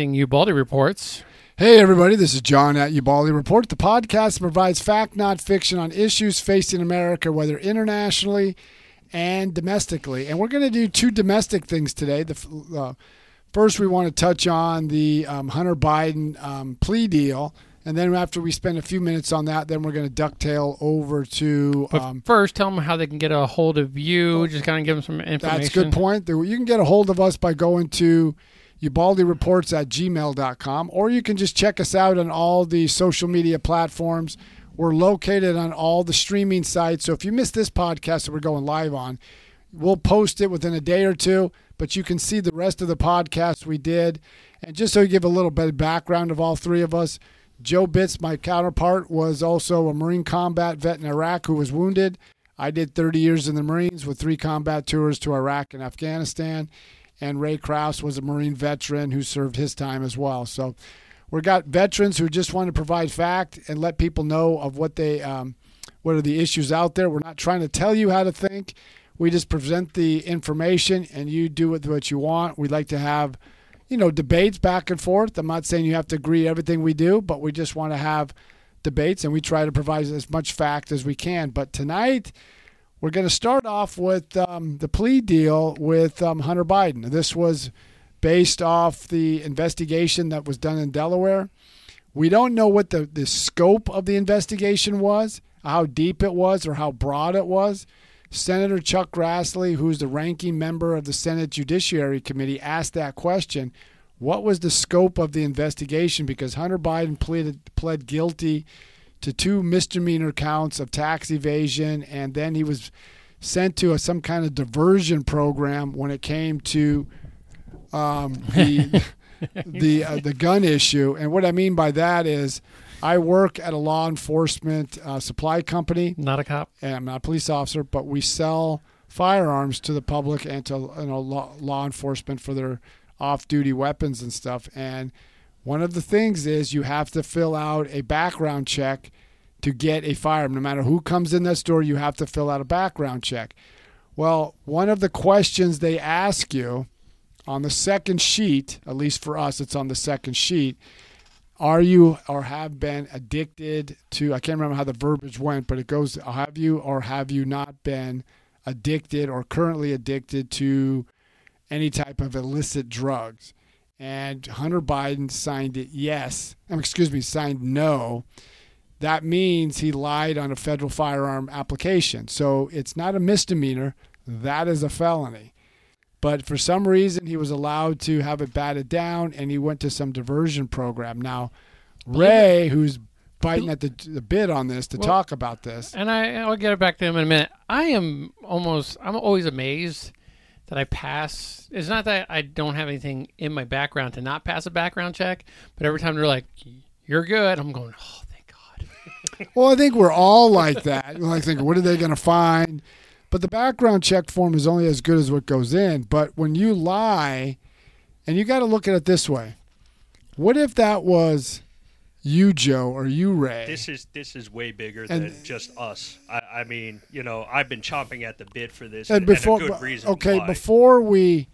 presenting Ubaldi Reports. Hey, everybody, this is John at Ubaldi Report, the podcast that provides fact, not fiction, on issues facing America, whether internationally and domestically. And we're going to do two domestic things today. The uh, First, we want to touch on the um, Hunter Biden um, plea deal. And then after we spend a few minutes on that, then we're going to ducktail over to. But um, first, tell them how they can get a hold of you. Just kind of give them some information. That's a good point. You can get a hold of us by going to ubaldireports at gmail.com, or you can just check us out on all the social media platforms. We're located on all the streaming sites. So if you missed this podcast that we're going live on, we'll post it within a day or two, but you can see the rest of the podcast we did. And just so you give a little bit of background of all three of us, Joe Bitz, my counterpart, was also a Marine combat vet in Iraq who was wounded. I did 30 years in the Marines with three combat tours to Iraq and Afghanistan and Ray Krause was a Marine veteran who served his time as well. So we've got veterans who just want to provide fact and let people know of what they um, what are the issues out there. We're not trying to tell you how to think. We just present the information and you do with what you want. We'd like to have, you know, debates back and forth. I'm not saying you have to agree everything we do, but we just want to have debates and we try to provide as much fact as we can. But tonight we're going to start off with um, the plea deal with um, Hunter Biden. This was based off the investigation that was done in Delaware. We don't know what the, the scope of the investigation was, how deep it was, or how broad it was. Senator Chuck Grassley, who's the ranking member of the Senate Judiciary Committee, asked that question. What was the scope of the investigation? Because Hunter Biden pleaded, pled guilty to two misdemeanor counts of tax evasion, and then he was sent to a, some kind of diversion program when it came to um, the the uh, the gun issue. And what I mean by that is, I work at a law enforcement uh, supply company. Not a cop. And I'm not a police officer, but we sell firearms to the public and to you know, law, law enforcement for their off-duty weapons and stuff. And one of the things is you have to fill out a background check to get a firearm. No matter who comes in that store, you have to fill out a background check. Well, one of the questions they ask you on the second sheet, at least for us, it's on the second sheet. Are you or have been addicted to? I can't remember how the verbiage went, but it goes: Have you or have you not been addicted or currently addicted to any type of illicit drugs? And Hunter Biden signed it yes. Um, excuse me, signed no. That means he lied on a federal firearm application. So it's not a misdemeanor. That is a felony. But for some reason, he was allowed to have it batted down, and he went to some diversion program. Now, Ray, who's biting at the, the bit on this to well, talk about this, and I, I'll get it back to him in a minute. I am almost, I'm always amazed that I pass. It's not that I don't have anything in my background to not pass a background check, but every time they're like, "You're good," I'm going, "Oh, thank God." well, I think we're all like that. Like, thinking, what are they going to find? But the background check form is only as good as what goes in. But when you lie, and you got to look at it this way: what if that was you, Joe, or you, Ray. This is this is way bigger and, than just us. I, I, mean, you know, I've been chomping at the bit for this, and, and before, and Okay, why. before we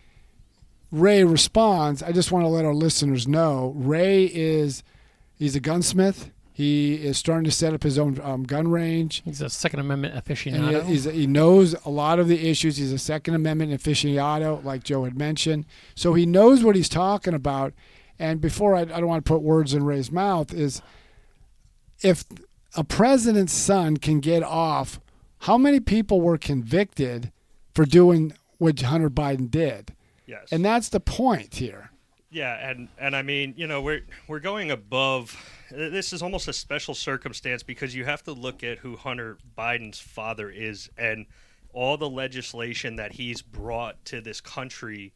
Ray responds, I just want to let our listeners know Ray is he's a gunsmith. He is starting to set up his own um, gun range. He's a Second Amendment aficionado. He, he, knows a lot of the issues. He's a Second Amendment aficionado, like Joe had mentioned. So he knows what he's talking about. And before I, I don't want to put words in Ray's mouth, is if a president's son can get off, how many people were convicted for doing what Hunter Biden did? Yes. And that's the point here. Yeah, and and I mean, you know, we're we're going above. This is almost a special circumstance because you have to look at who Hunter Biden's father is and all the legislation that he's brought to this country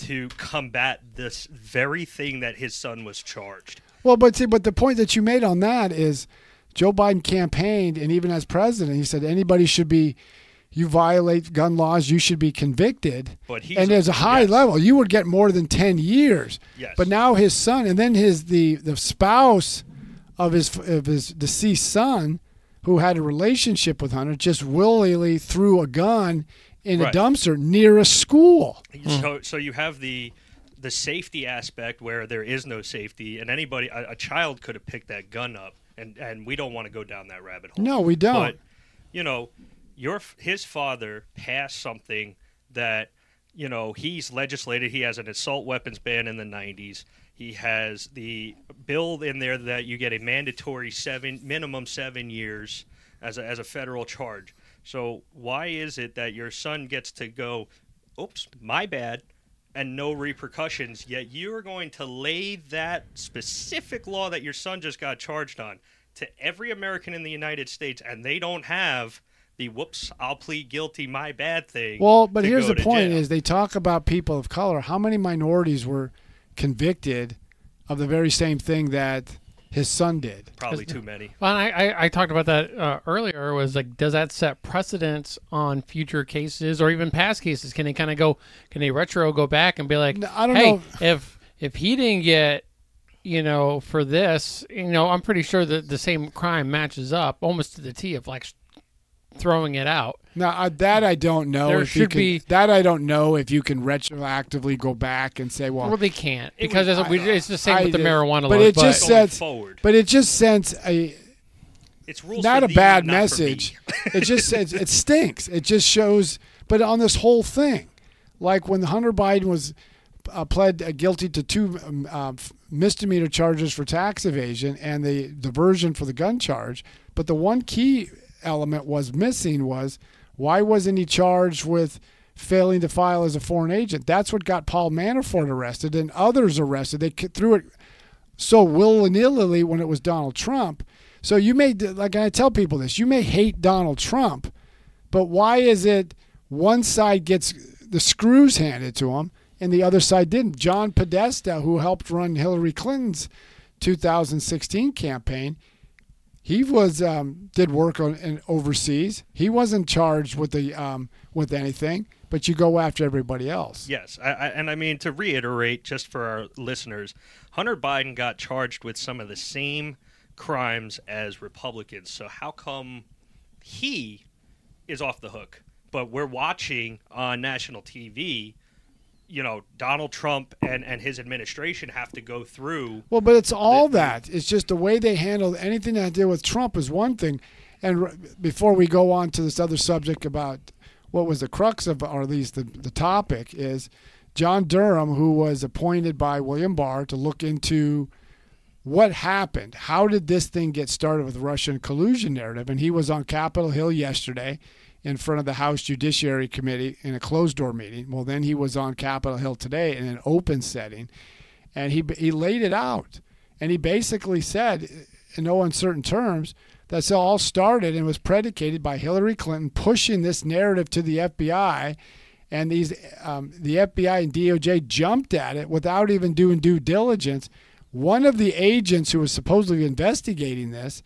to combat this very thing that his son was charged. Well, but see, but the point that you made on that is Joe Biden campaigned, and even as president, he said anybody should be. You violate gun laws, you should be convicted. But and there's a high yes. level. You would get more than ten years. Yes. But now his son, and then his the the spouse of his of his deceased son, who had a relationship with Hunter, just willingly threw a gun in right. a dumpster near a school. So, so you have the the safety aspect where there is no safety, and anybody, a, a child could have picked that gun up, and and we don't want to go down that rabbit hole. No, we don't. But you know, your his father passed something that you know he's legislated. He has an assault weapons ban in the '90s. He has the bill in there that you get a mandatory seven minimum seven years as a, as a federal charge. So why is it that your son gets to go, oops, my bad, and no repercussions, yet you're going to lay that specific law that your son just got charged on to every American in the United States, and they don't have the whoops, I'll plead guilty, my bad thing. Well, but here's the point: jail. is they talk about people of color. How many minorities were convicted of the very same thing that his son did? probably too many. Well, and I, I, I talked about that uh, earlier. Was like, does that set precedents on future cases or even past cases? Can they kind of go? Can they retro go back and be like, No, I don't hey, know. if if he didn't get, you know, for this, you know, I'm pretty sure that the same crime matches up almost to the T of like throwing it out. Now uh, that I don't know. There if you should can, be- that I don't know if you can retroactively go back and say, well, Well, they can't because was- it's, we, it's the same I with the did- marijuana but laws. it just Going said- forward, but it just sends a it's rules not a thee, bad not message. it just says it stinks. It just shows. But on this whole thing, like when Hunter Biden was uh, pled uh, guilty to two um, uh, misdemeanor charges for tax evasion and the diversion for the gun charge, but the one key element was missing was why wasn't he charged with failing to file as a foreign agent? That's what got Paul Manafort arrested and others arrested. They threw it so willy nilly when it was Donald Trump. So you may, like I tell people this, you may hate Donald Trump, but why is it one side gets the screws handed to him and the other side didn't? John Podesta, who helped run Hillary Clinton's 2016 campaign, he was um, did work on overseas. He wasn't charged with the um, with anything, but you go after everybody else. Yes, I, I, and I mean to reiterate, just for our listeners, Hunter Biden got charged with some of the same crimes as Republicans. So how come he is off the hook, but we're watching on national TV? You know, Donald Trump and, and his administration have to go through. Well, but it's all The- that. It's just the way they handled anything that deal with Trump is one thing. And r- before we go on to this other subject about what was the crux of, or at least the, the topic, is John Durham, who was appointed by William Barr to look into what happened. How did this thing get started with Russian collusion narrative? And he was on Capitol Hill yesterday in front of the House Judiciary Committee in a closed door meeting. Well, then he was on Capitol Hill today in an open setting and he he laid it out, and he basically said, in no uncertain terms, that it all started and was predicated by Hillary Clinton pushing this narrative to the FBI, and these um, the FBI and DOJ jumped at it without even doing due diligence. One of the agents who was supposedly investigating this.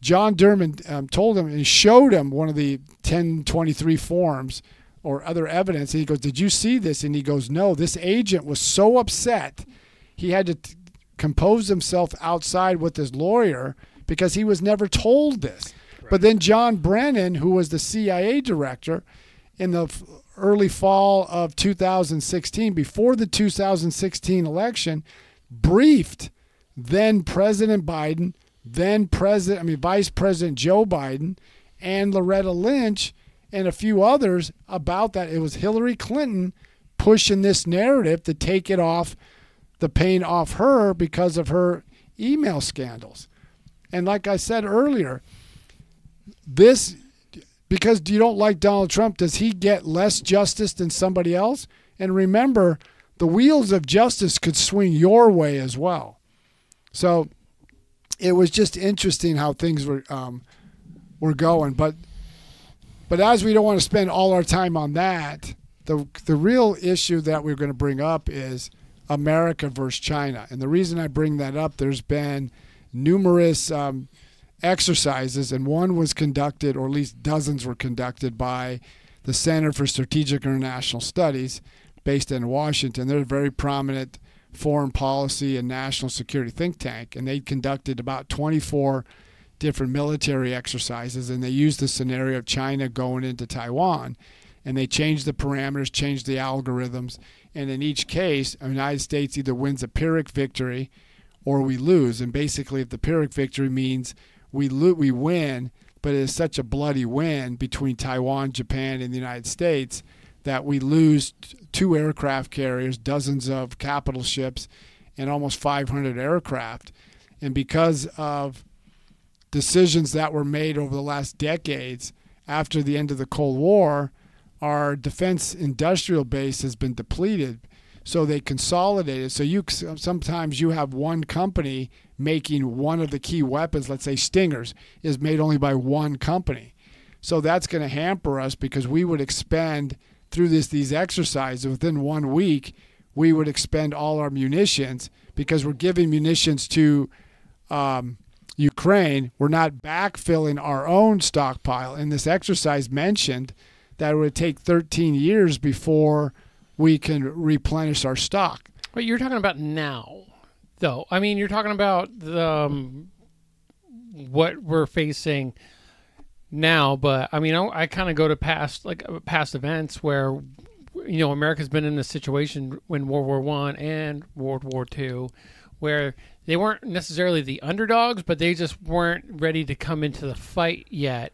John Durham um, told him and showed him one of the 1023 forms or other evidence. And he goes, Did you see this? And he goes, No. This agent was so upset, he had to t- compose himself outside with his lawyer because he was never told this. But then John Brennan, who was the CIA director in the f- early fall of 2016, before the 2016 election, briefed then President Biden, then President, I mean Vice President Joe Biden, and Loretta Lynch and a few others about that. It was Hillary Clinton pushing this narrative to take it off the pain off her because of her email scandals. And like I said earlier, this because you don't like Donald Trump, does he get less justice than somebody else? And remember, the wheels of justice could swing your way as well. So it was just interesting how things were um, were going. But but as we don't want to spend all our time on that, the the real issue that we're going to bring up is America versus China. And the reason I bring that up, there's been numerous um, exercises, and one was conducted, or at least dozens were conducted by the Center for Strategic International Studies, based in Washington. They're a very prominent foreign policy and national security think tank, and they conducted about 24 different military exercises, and they used the scenario of China going into Taiwan, and they changed the parameters, changed the algorithms, And in each case, the United States either wins a Pyrrhic victory or we lose. And basically, if the Pyrrhic victory means we lo- we win, but it is such a bloody win between Taiwan, Japan, and the United States that we lose two aircraft carriers, dozens of capital ships, and almost 500 aircraft. And because of decisions that were made over the last decades after the end of the Cold War, our defense industrial base has been depleted. So they consolidated. So you sometimes you have one company making one of the key weapons. Let's say Stingers is made only by one company. So that's going to hamper us because we would expend through this these exercises within one week. We would expend all our munitions because we're giving munitions to um, Ukraine. We're not backfilling our own stockpile. And this exercise mentioned that it would take 13 years before we can replenish our stock. But you're talking about now, though. I mean, you're talking about the um, what we're facing now. But I mean, I, I kind of go to past like uh, past events where you know America's been in a situation when World War One and World War Two, where they weren't necessarily the underdogs, but they just weren't ready to come into the fight yet,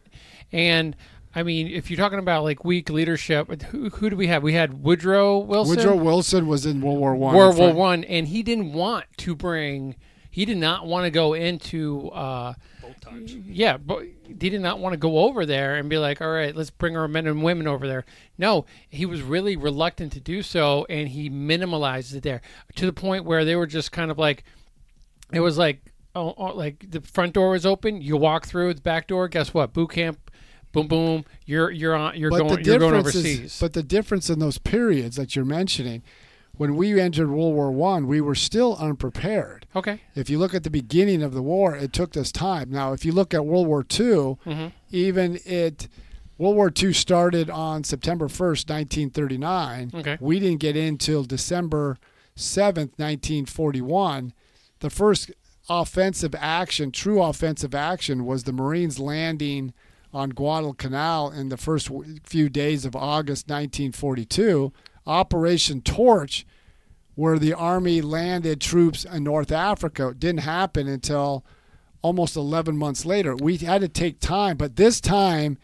and I mean, if you're talking about like weak leadership, who, who do we have? We had Woodrow Wilson. Woodrow Wilson was in World War One. World War One, and he didn't want to bring. He did not want to go into. Uh, Both yeah, but he did not want to go over there and be like, "All right, let's bring our men and women over there." No, he was really reluctant to do so, and he minimalized it there to the point where they were just kind of like, it was like, oh, oh like the front door was open, you walk through the back door. Guess what? Boot camp boom boom you're you're on you're but going you're going overseas is, but the difference in those periods that you're mentioning, when we entered World War One, we were still unprepared. okay If you look at the beginning of the war, it took us time. Now, if you look at World War II, Mhm. even it, World War II started on September 1st, 1939. Okay. We didn't get in till December 7th, 1941. The first offensive action, true offensive action, was the Marines landing on Guadalcanal in the first few days of August 1942. Operation Torch where the army landed troops in North Africa didn't happen until almost 11 months later. We had to take time, but this time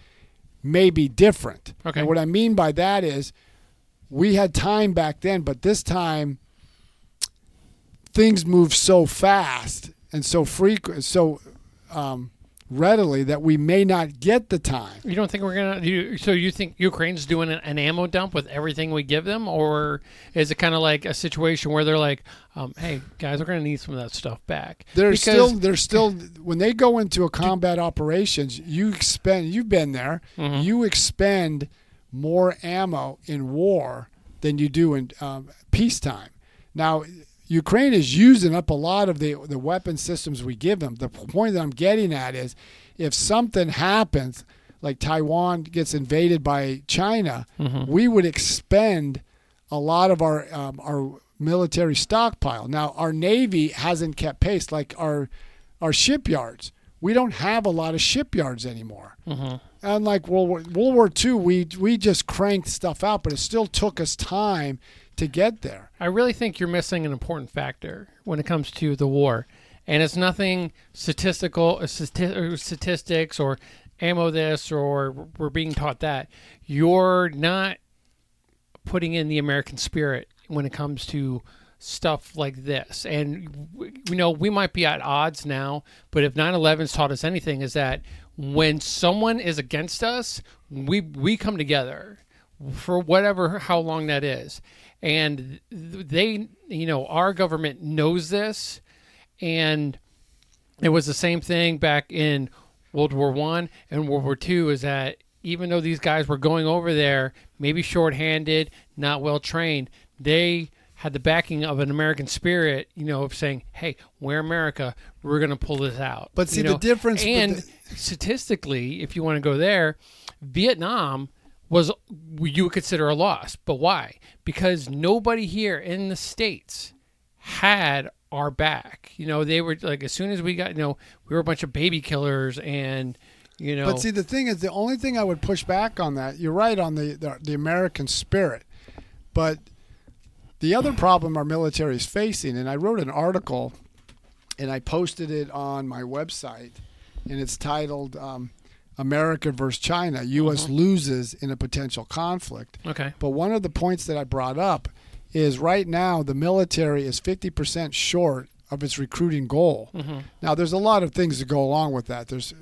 may be different. Okay. And what I mean by that is we had time back then, but this time things move so fast and so frequent, so um, readily that we may not get the time. you don't think we're gonna you, so you think ukraine's doing an, an ammo dump with everything we give them or is it kind of like a situation where they're like um, hey guys we're gonna need some of that stuff back They're Because- still they're still when they go into a combat operations, you expend you've been there, Mhm. you expend more ammo in war than you do in um, peacetime. Now, Ukraine is using up a lot of the the weapon systems we give them. The point that I'm getting at is, if something happens, like Taiwan gets invaded by China, Mhm. we would expend a lot of our um, our military stockpile. Now, our navy hasn't kept pace like our our shipyards. We don't have a lot of shipyards anymore. Mhm. Unlike World War World War II, we we just cranked stuff out, but it still took us time to get there. I really think you're missing an important factor when it comes to the war, and it's nothing statistical, uh, or statistics, or ammo this, or we're being taught that. You're not putting in the American spirit when it comes to stuff like this. And you know, we might be at odds now, but if 9/11's taught us anything, is that when someone is against us, we we come together for whatever how long that is and they you know our government knows this. And it was the same thing back in world war one and world war two is that even though these guys were going over there maybe shorthanded not well trained they had the backing of an american spirit you know of saying hey we're america. We're going to pull this out. But see, You the difference and the- statistically if you want to go there vietnam was you would consider a loss. But why? Because nobody here in the states had our back. You know, they were like as soon as we got, you know, we were a bunch of baby killers, and you know, But see, the thing is, the only thing I would push back on that, you're right on the the, the American spirit, but The other problem our military is facing, and I wrote an article and I posted it on my website, and it's titled um, America versus China U.S. loses in a potential conflict. Okay. But one of the points that I brought up is right now the military is 50% short of its recruiting goal. Mm-hmm. Now, there's a lot of things that go along with that. There's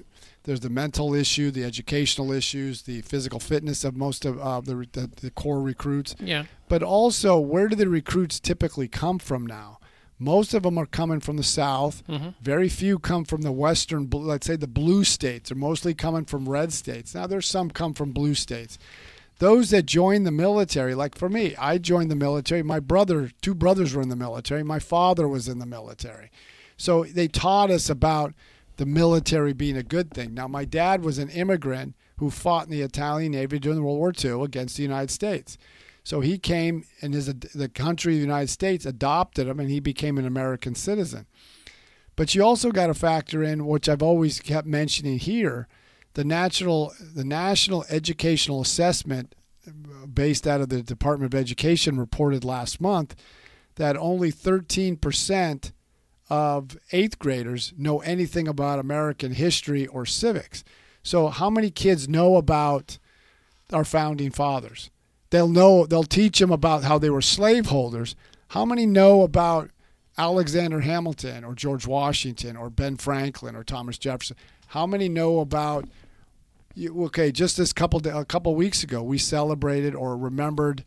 there's the mental issue, the educational issues, the physical fitness of most of uh, the, the the core recruits, Yeah. but also where do the recruits typically come from now? Most of them are coming from the south. Mm-hmm. Very few come from the western, let's say the blue states. They're mostly coming from red states. Now there's some come from blue states. Those that join the military, like for me, I joined the military. My brother, two brothers were in the military. My father was in the military. So they taught us about the military being a good thing. Now, my dad was an immigrant who fought in the Italian Navy during World War II against the United States. So he came, and his, the country, the United States, adopted him, and he became an American citizen. But you also got to factor in, which I've always kept mentioning here, the national the national educational assessment based out of the Department of Education reported last month that only 13% of eighth graders know anything about American history or civics. So, how many kids know about our founding fathers? They'll know, they'll teach them about how they were slaveholders. How many know about Alexander Hamilton or George Washington or Ben Franklin or Thomas Jefferson? How many know about okay, just this couple a couple weeks ago, we celebrated or remembered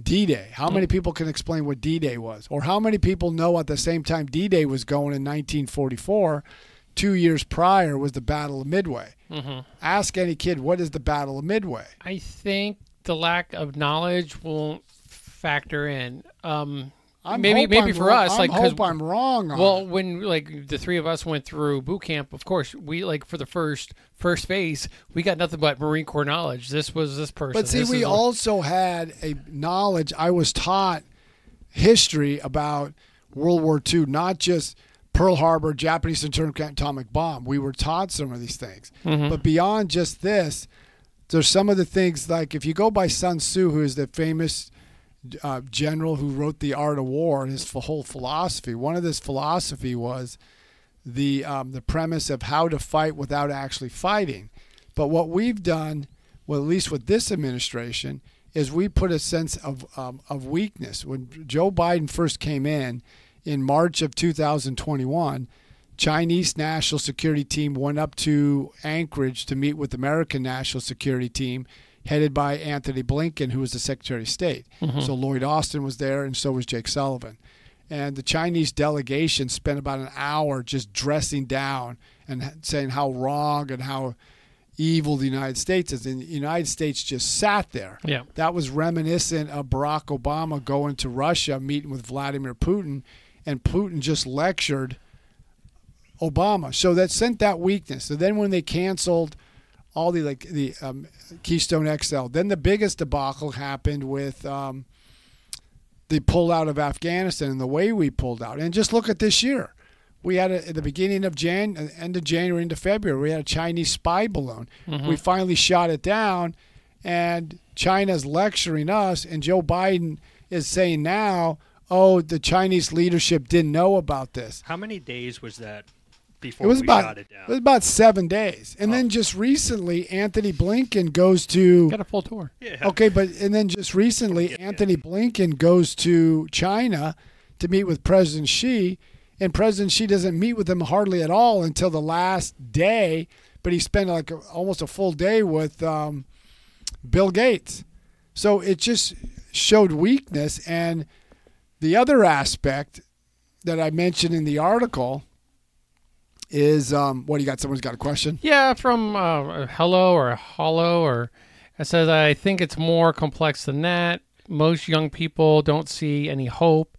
D-Day. How many people can explain what D-Day was, or how many people know at the same time D-Day was going in 1944? Two years prior was the Battle of Midway. Mm-hmm. Ask any kid what is the Battle of Midway. I think the lack of knowledge won't factor in. Um, I'm maybe maybe I'm for wrong- us, I like 'cause- hope I'm wrong. On well, it. when like the three of us went through boot camp, of course we like for the first first phase, we got nothing but Marine Corps knowledge. This was this person. But see, we is- also had a knowledge. I was taught history about World War II, not just Pearl Harbor, Japanese atomic atomic bomb. We were taught some of these things. Mm-hmm. But beyond just this, there's some of the things like if you go by Sun Tzu, who is the famous uh, general who wrote The Art of War, and his whole philosophy. One of his philosophy was the um, the premise of how to fight without actually fighting. But what we've done, well, at least with this administration, is we put a sense of um, of weakness. When Joe Biden first came in in March of 2021, Chinese national security team went up to Anchorage to meet with American national security team headed by Anthony Blinken, who was the Secretary of State. Mm-hmm. So Lloyd Austin was there, and so was Jake Sullivan. And the Chinese delegation spent about an hour just dressing down and saying how wrong and how evil the United States is. And the United States just sat there. Yeah. That was reminiscent of Barack Obama going to Russia, meeting with Vladimir Putin, and Putin just lectured Obama. So that sent that weakness. So then when they canceled all the like the um, Keystone XL, then the biggest debacle happened with um, the pullout of Afghanistan and the way we pulled out. And just look at this year. We had a, at the beginning of Jan, uh, end of January into February, we had a Chinese spy balloon. We finally shot it down, and China's lecturing us, and Joe Biden is saying now, "Oh, the Chinese leadership didn't know about this." How many days was that before It was we about shot it it, was about seven days, and Oh. then just recently, Anthony Blinken goes to got a full tour. yeah. Okay, but and then just recently, Yeah. Anthony Blinken goes to China to meet with President Xi, and President Xi doesn't meet with him hardly at all until the last day. But he spent like a, almost a full day with um, Bill Gates, so it just showed weakness. And the other aspect that I mentioned in the article is um, what do you got? Someone's got a question. Yeah, from uh, hello or hollow or it says I think it's more complex than that. Most young people don't see any hope,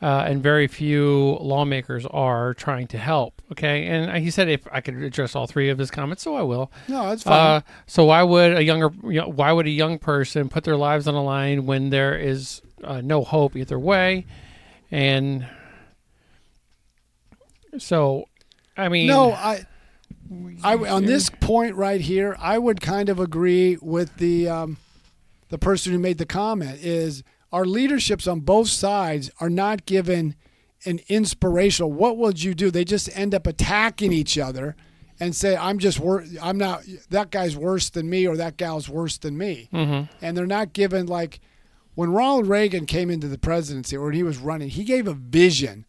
uh, and very few lawmakers are trying to help. Okay, and he said if I could address all three of his comments, so I will. No, that's fine. Uh, so why would a younger, you know, why would a young person put their lives on the line when there is uh, no hope either way? And so, I mean, No, I, I on this point right here, I would kind of agree with the um, the person who made the comment. Is our leaderships on both sides are not given an inspirational. What would you do? They just end up attacking each other and say, "I'm just wor- I'm not that guy's worse than me or that gal's worse than me," Mm-hmm. and they're not given like when Ronald Reagan came into the presidency or when he was running, he gave a vision.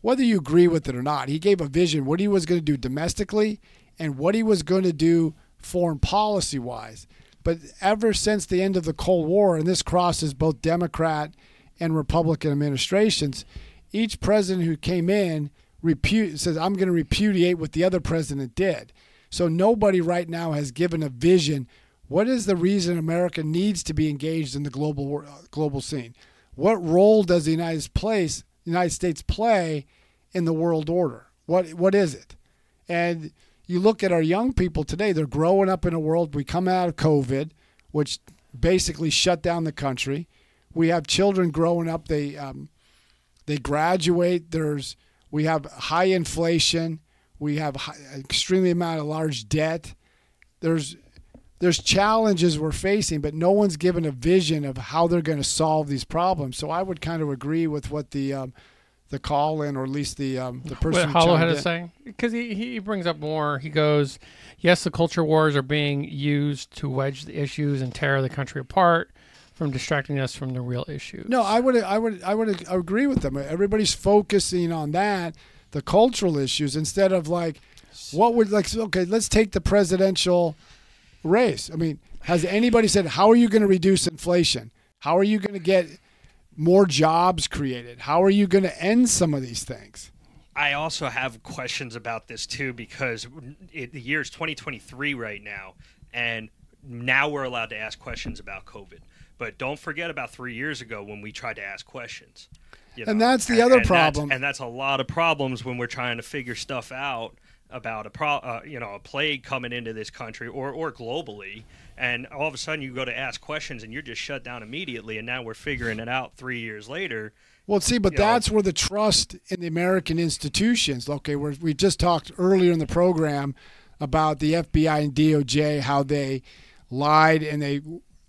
Whether you agree with it or not, he gave a vision what he was going to do domestically and what he was going to do foreign policy wise. But ever since the end of the Cold War, and this crosses both Democrat and Republican administrations, each president who came in repu- says, I'm going to repudiate what the other president did. So nobody right now has given a vision. What is the reason America needs to be engaged in the global global scene? What role does the United States United States play in the world order? What what is it? And you look at our young people today; they're growing up in a world. We come out of COVID, which basically shut down the country. We have children growing up. They um, they graduate. There's we have high inflation. We have high, extremely amount of large debt. There's there's challenges we're facing, but no one's given a vision of how they're going to solve these problems. So I would kind of agree with what the um, the call in, or at least the um, the person What who Hollow chimed had to say because he, he brings up more. He goes, "Yes, the culture wars are being used to wedge the issues and tear the country apart, from distracting us from the real issues." No, I would I would I would agree with them. Everybody's focusing on that, the cultural issues instead of like what would like okay, let's take the presidential race. I mean, has anybody said how are you going to reduce inflation? How are you going to get more jobs created? How are you going to end some of these things? I also have questions about this too because it, the year is 2023 right now, and now we're allowed to ask questions about COVID. But don't forget about three years ago when we tried to ask questions. you And that's the other that's- problem. and that's a lot of problems when we're trying to figure stuff out about a pro, uh, you know, a plague coming into this country or or globally, and all of a sudden you go to ask questions and you're just shut down immediately. And now we're figuring it out three years later. Well, see, but you know. that's where the trust in the American institutions. Okay, we're, we just talked earlier in the program about the FBI and DOJ, how they lied and they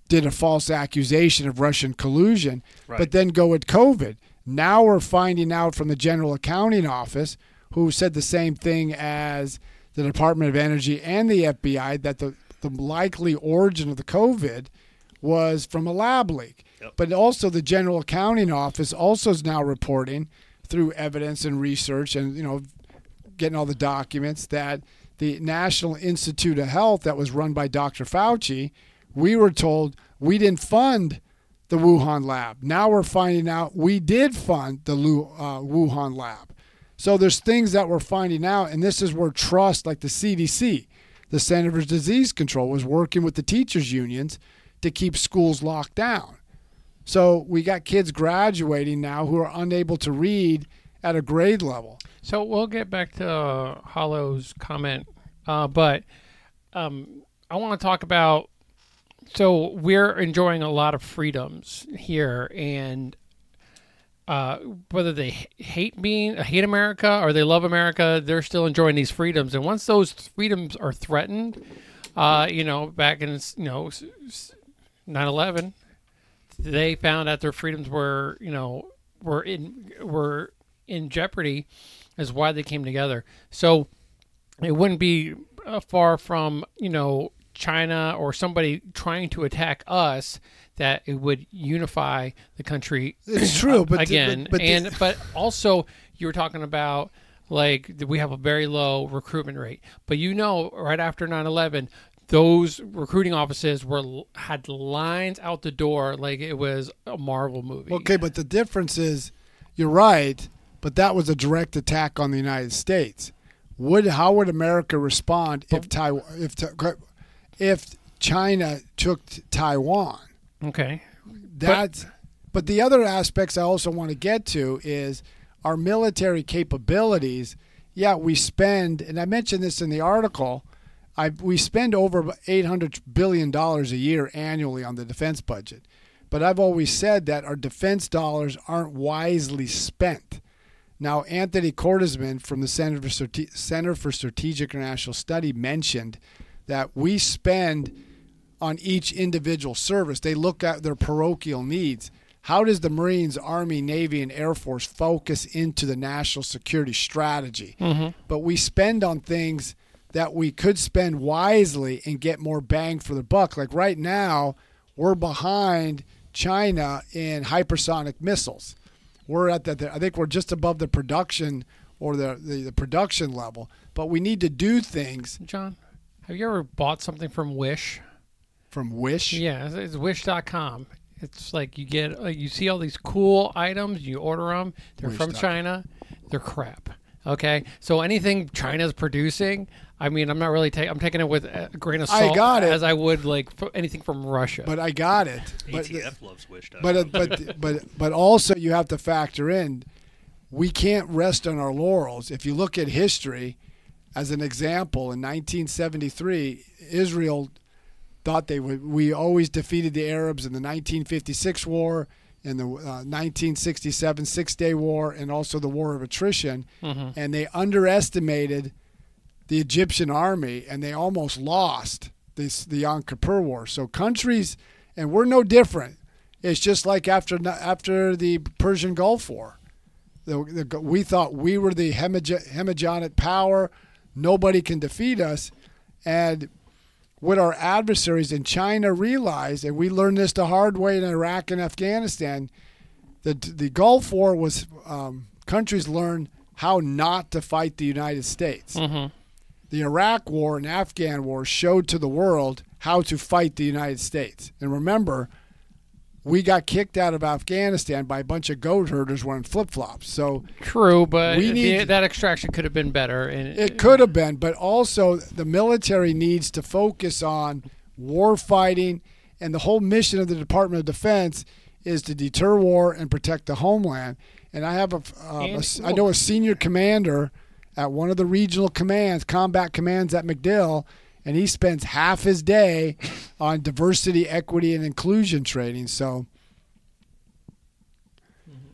did a false accusation of Russian collusion, Right. but then go with COVID. Now we're finding out from the General Accounting Office, who said the same thing as the Department of Energy and the FBI, that the, the likely origin of the COVID was from a lab leak. Yep. But also the General Accounting Office also is now reporting through evidence and research and you know getting all the documents that the National Institute of Health that was run by Dr. Fauci, we were told we didn't fund the Wuhan lab. Now we're finding out we did fund the uh, Wuhan lab. So there's things that we're finding out, and this is where trust, like the CDC, the Center for Disease Control, was working with the teachers unions to keep schools locked down. So we got kids graduating now who are unable to read at a grade level. So we'll get back to uh, Hollow's comment, uh, but um, I want to talk about. So we're enjoying a lot of freedoms here, and uh, whether they hate being hate America or they love America, they're still enjoying these freedoms. And once those freedoms are threatened, uh, you know, back in you know s- s- 9/11, they found out their freedoms were you know were in were in jeopardy is why they came together. So it wouldn't be uh, far from you know China or somebody trying to attack us that it would unify the country. It's true, but the- again, but- but the- and but also you were talking about like we have a very low recruitment rate, but you know right after 9/11 those recruiting offices were had lines out the door like it was a Marvel movie. Okay, but the difference is, you're right, but that was a direct attack on the United States. Would how would America respond if Taiwan if if China took Taiwan? Okay. That's but the other aspects I also want to get to is our military capabilities. Yeah, we spend, and I mentioned this in the article. I we spend over eight hundred billion dollars a year annually on the defense budget, but I've always said that our defense dollars aren't wisely spent. Now, Anthony Cordesman from the Center for, Strate- Center for Strategic International Study mentioned that we spend on each individual service. They look at their parochial needs. how does the Marines, Army, Navy, and Air Force focus into the national security strategy? Mm-hmm. But we spend on things that we could spend wisely and get more bang for the buck. Like right now, we're behind China in hypersonic missiles. We're at that. I think we're just above the production or the, the, the production level. But we need to do things John, have you ever bought something from Wish? from Wish. Yeah, it's, it's wish.com. It's like you get like, you see all these cool items, you order them, they're from Wish.com. China, they're crap. Okay, so anything China's producing, I mean, I'm not really taking. I'm taking it with a grain of salt. I got it. as I would like f- anything from Russia. But I got it. But ATF loves Wish. but uh, but but but also you have to factor in we can't rest on our laurels if you look at history as an example in 1973 israel thought they would we always defeated the arabs in the 1956 war in the uh, 1967 six day war and also the war of attrition Mhm. and they underestimated the Egyptian army, and they almost lost this the Yom Kippur War. So countries, and we're no different. It's just like after after the Persian Gulf War, the, the, we thought we were the hemige- hemigenic power. Nobody can defeat us, and what our adversaries in China realized, and we learned this the hard way in Iraq and Afghanistan, the the Gulf War was um, countries learned how not to fight the United States. Mhm. The Iraq War and Afghan War showed to the world how to fight the United States. And remember, we got kicked out of Afghanistan by a bunch of goat herders wearing flip flops. So True, but We the- that extraction could have been better. And it could have been, but also the military needs to focus on war fighting, and the whole mission of the Department of Defense is to deter war and protect the homeland. And I have a, um, a I know a senior commander at one of the regional commands, combat commands at MacDill, and he spends half his day on diversity, equity, and inclusion training. So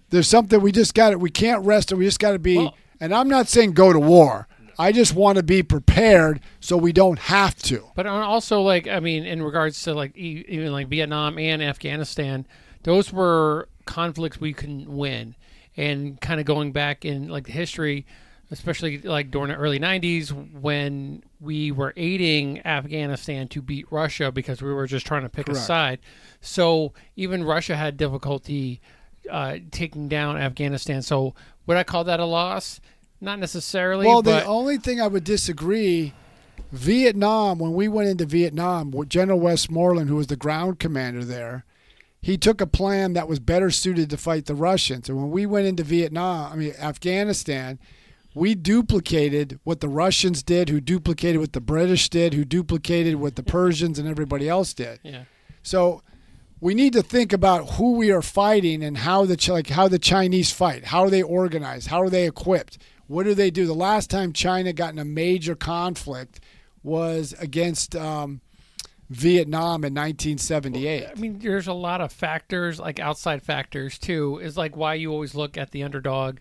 there's something we just got to We can't rest, and we just got to be. Well- and I'm not saying go to war. I just want to be prepared so we don't have to. But also, like, I mean, in regards to like even like Vietnam and Afghanistan, those were conflicts we couldn't win. And kind of going back in like the history, especially like during the early '90s when we were aiding Afghanistan to beat Russia because we were just trying to pick a side. So even Russia had difficulty uh, taking down Afghanistan. So would I call that a loss? Not necessarily. Well, but the only thing I would disagree, Vietnam, when we went into Vietnam, General Westmoreland, who was the ground commander there, he took a plan that was better suited to fight the Russians. And when we went into Vietnam, I mean Afghanistan, we duplicated what the Russians did, who duplicated what the British did, who duplicated what the Persians and everybody else did. yeah. So we need to think about who we are fighting and how the like how the Chinese fight. How are they organized? How are they equipped? What do they do? The last time China got in a major conflict was against um, Vietnam in 1978. I mean, there's a lot of factors, like outside factors too. Is like why you always look at the underdog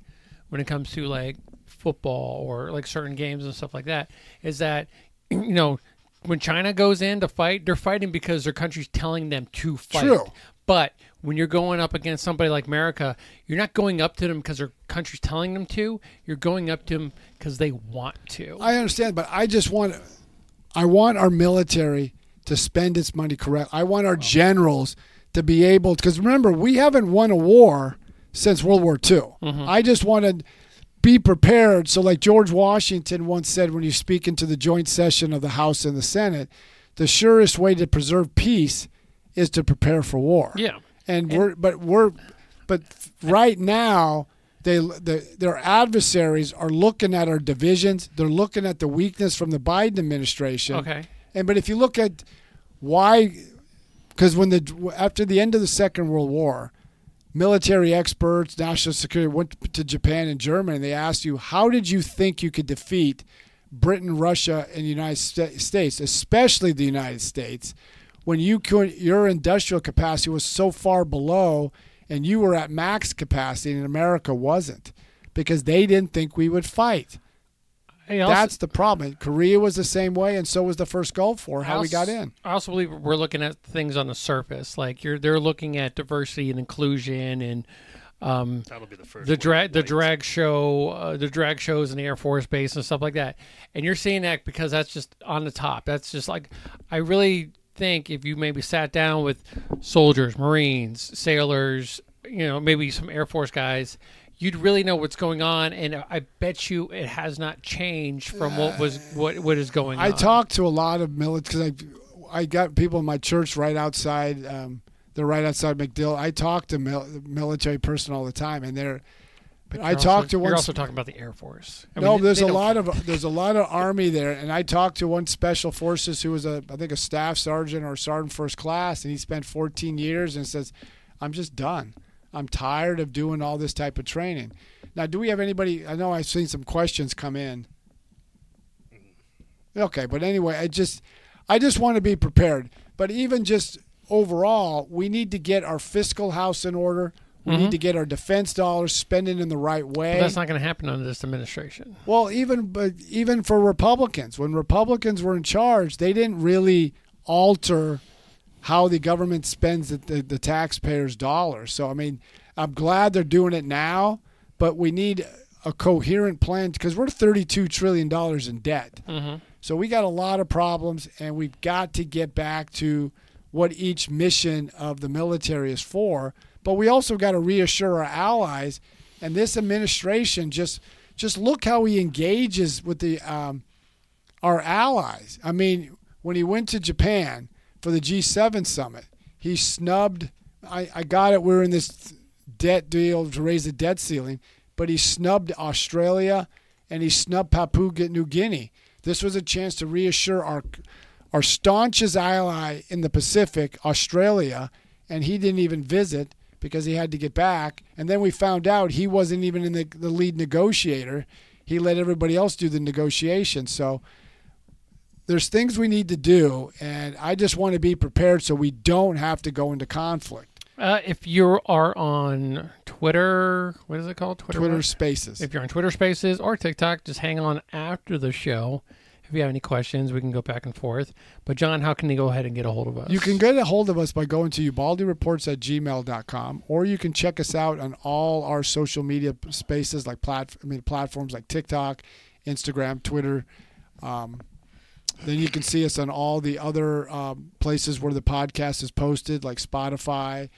when it comes to like football or like certain games and stuff like that. Is that you know when China goes in to fight, they're fighting because their country's telling them to fight. True. But when you're going up against somebody like America, you're not going up to them because their country's telling them to. You're going up to them because they want to. I understand, but I just want I want our military to spend its money correct. I want our generals to be able because remember we haven't won a war since World War II. Mm-hmm. I just want to be prepared. So, like George Washington once said when you speak into the joint session of the House and the Senate, the surest way to preserve peace is to prepare for war. yeah. and we're but we're but right now they the, their adversaries are looking at our divisions they're looking at the weakness from the biden administration Okay. and but if you look at why because when the after the end of the second world war military experts national security went to japan and germany and they asked you how did you think you could defeat britain russia and the united states especially the united states when you could your industrial capacity was so far below and you were at max capacity and america wasn't? Because they didn't think we would fight I also- That's the problem. Korea was the same way, and so was the first Gulf War. How I we got in? I also believe we're looking at things on the surface. Like you're, they're looking at diversity and inclusion and um, That'll be the first. the drag the drag show uh, the drag shows in the air force base and stuff like that and you're seeing that because that's just on the top that's just like i really think if you maybe sat down with soldiers marines sailors you know maybe some air force guys you'd really know what's going on and i bet you it has not changed from what was what what is going I on I talked to a lot of military because I, I got people in my church right outside. Um, they're right outside MacDill. I talk to mil- military person all the time, and they're. But I you're talked also, to one. you're also talking about the air force I no, mean, there's a lot of there's a lot of army there, and I talked to one special forces who was a I think a staff sergeant or sergeant first class, and he spent 14 years and says, "I'm just done. I'm tired of doing all this type of training." Now, do we have anybody? I know I've seen some questions come in. Okay, but anyway, I just I just want to be prepared. But even just overall, we need to get our fiscal house in order. We Mhm. need to get our defense dollars spending in the right way. but that's not going to happen under this administration Well, even but even for Republicans, when Republicans were in charge, they didn't really alter how the government spends the, the, the taxpayers' dollars. So I mean, I'm glad they're doing it now, but we need a coherent plan because we're 32 trillion dollars in debt. mm-hmm. So we got a lot of problems, and we've got to get back to what each mission of the military is for. But we also got to reassure our allies, and this administration just just look how he engages with the um, our allies. I mean, when he went to Japan for the G7 summit, he snubbed. I, I got it. We're in this debt deal to raise the debt ceiling, but he snubbed Australia and he snubbed Papua New Guinea. This was a chance to reassure our our staunchest ally in the Pacific, Australia, and he didn't even visit because he had to get back. And then we found out he wasn't even in the, the lead negotiator. He let everybody else do the negotiation. So there's things we need to do, and I just want to be prepared so we don't have to go into conflict. Uh, if you are on Twitter, what is it called? Twitter. Twitter? Spaces. If you're on Twitter Spaces or TikTok, just hang on after the show. If you have any questions, we can go back and forth. But John, how can they go ahead and get a hold of us? You can get a hold of us by going to ubaldireports at gmail.com, or you can check us out on all our social media spaces like plat- I mean, platforms like TikTok, Instagram, Twitter. Um, then you can see us on all the other um, places where the podcast is posted, like Spotify.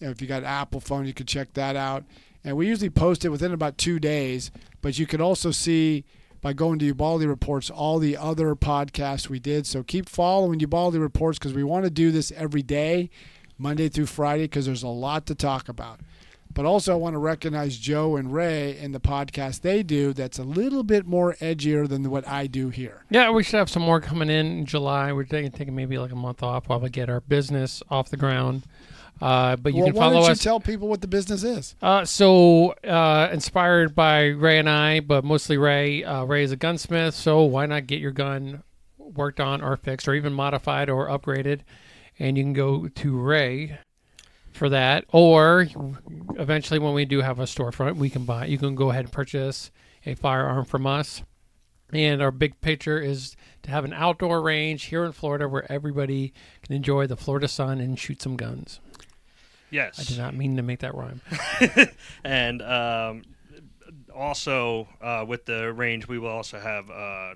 If you got Apple phone, you can check that out. And we usually post it within about two days. But you can also see by going to Ubaldi Reports all the other podcasts we did. So keep following Ubaldi Reports because we want to do this every day, Monday through Friday, because there's a lot to talk about. But also, I want to recognize Joe and Ray in the podcast they do that's a little bit more edgier than what I do here. Yeah, we should have some more coming in in July. We're taking, taking maybe like a month off while we get our business off the ground. Uh, but you well, can why follow don't us. you tell people what the business is? Uh, so uh, inspired by Ray and I, but mostly Ray. Uh, Ray is a gunsmith, so why not get your gun worked on or fixed or even modified or upgraded? And you can go to Ray for that. Or eventually, when we do have a storefront, we can buy. You can go ahead and purchase a firearm from us. And our big picture is to have an outdoor range here in Florida where everybody can enjoy the Florida sun and shoot some guns. Yes. I did not mean to make that rhyme. and um, also uh, with the range, we will also have. Uh,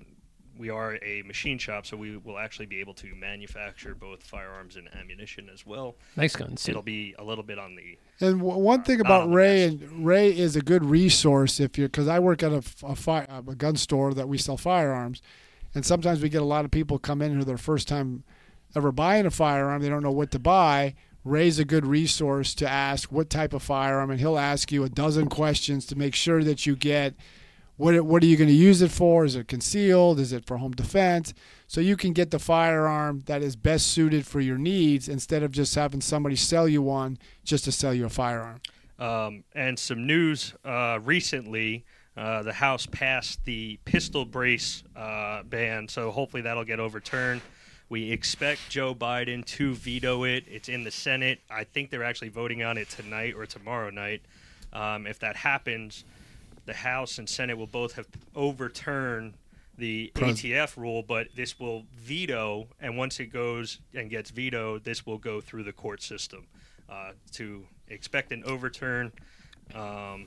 we are a machine shop, so we will actually be able to manufacture both firearms and ammunition as well. Nice guns. It'll be a little bit on the And w- one thing Not about on Ray and Ray is a good resource if you're because I work at a, f- a, fi- uh, a gun store that we sell firearms, and sometimes we get a lot of people come in who their first time ever buying a firearm, they don't know what to buy. Ray's a good resource to ask what type of firearm, and he'll ask you a dozen questions to make sure that you get what what are you going to use it for? Is it concealed? Is it for home defense? So you can get the firearm that is best suited for your needs instead of just having somebody sell you one just to sell you a firearm. Um, and some news uh, recently. Uh, the House passed the pistol brace uh, ban, so hopefully that'll get overturned. We expect Joe Biden to veto it. It's in the Senate. I think they're actually voting on it tonight or tomorrow night. Um, if that happens, the House and Senate will both have overturned the Pres- ATF rule, but this will veto, and once it goes and gets vetoed, this will go through the court system uh, to expect an overturn. Um,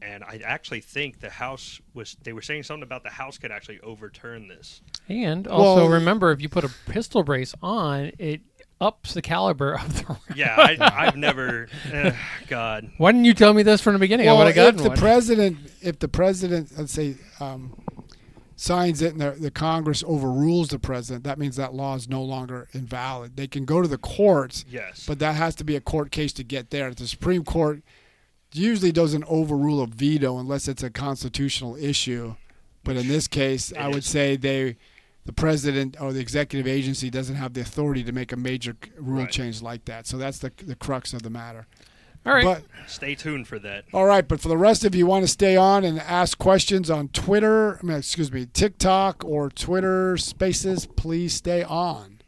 and I actually think the House was, they were saying something about the House could actually overturn this. And also Well- remember, if you put a pistol brace on, it ups the caliber of the. Yeah, I, I've never, eh, God. Why didn't you tell me this from the beginning? I well, would have if the one. president, if the president, let's say, um, signs it and the, the Congress overrules the president, that means that law is no longer invalid. They can go to the courts, Yes. but that has to be a court case to get there. The Supreme Court usually doesn't overrule a veto unless it's a constitutional issue. But in this case, It I would is. say they, the president or the executive agency doesn't have the authority to make a major rule Right. change like that. So that's the the crux of the matter. All right. But Stay tuned for that. all right, but for the rest of you want to stay on and ask questions on Twitter, I mean, excuse me, TikTok or Twitter Spaces, please stay on.